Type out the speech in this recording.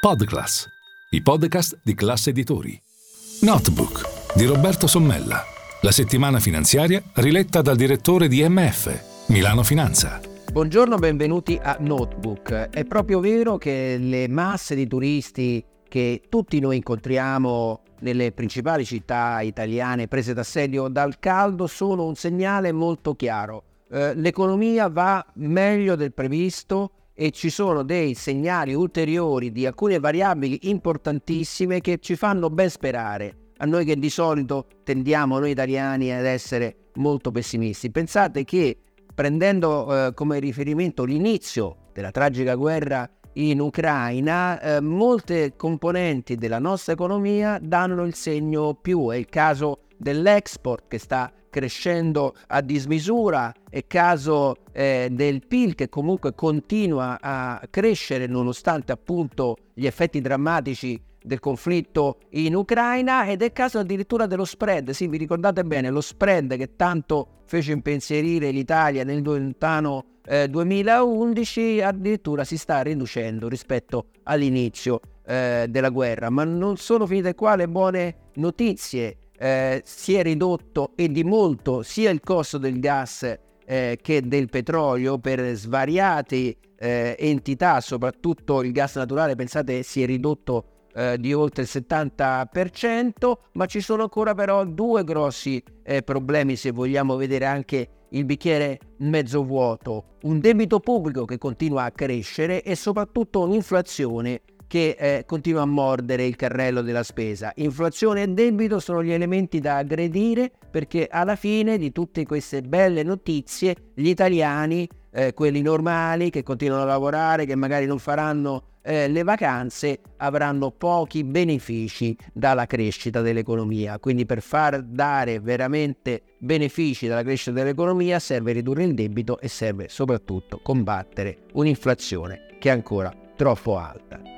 Podclass, i podcast di classe editori. Notebook di Roberto Sommella. La settimana finanziaria riletta dal direttore di MF, Milano Finanza. Buongiorno, benvenuti a Notebook. È proprio vero che le masse di turisti che tutti noi incontriamo nelle principali città italiane prese d'assedio dal caldo sono un segnale molto chiaro. Eh, l'economia va meglio del previsto e ci sono dei segnali ulteriori di alcune variabili importantissime che ci fanno ben sperare. A noi che di solito tendiamo, noi italiani, ad essere molto pessimisti. Pensate che prendendo eh, come riferimento l'inizio della tragica guerra in Ucraina, eh, molte componenti della nostra economia danno il segno più. È il caso dell'export che sta crescendo a dismisura, è caso eh, del PIL che comunque continua a crescere nonostante appunto gli effetti drammatici del conflitto in Ucraina ed è caso addirittura dello spread. Sì, vi ricordate bene, lo spread che tanto fece impensierire l'Italia nel lontano eh, 2011 addirittura si sta riducendo rispetto all'inizio eh, della guerra. Ma non sono finite qua le buone notizie eh, si è ridotto e di molto sia il costo del gas eh, che del petrolio per svariate eh, entità, soprattutto il gas naturale, pensate si è ridotto eh, di oltre il 70%, ma ci sono ancora però due grossi eh, problemi se vogliamo vedere anche il bicchiere mezzo vuoto, un debito pubblico che continua a crescere e soprattutto un'inflazione che eh, continua a mordere il carrello della spesa. Inflazione e debito sono gli elementi da aggredire perché alla fine di tutte queste belle notizie gli italiani, eh, quelli normali che continuano a lavorare, che magari non faranno eh, le vacanze, avranno pochi benefici dalla crescita dell'economia. Quindi per far dare veramente benefici dalla crescita dell'economia serve ridurre il debito e serve soprattutto combattere un'inflazione che è ancora troppo alta.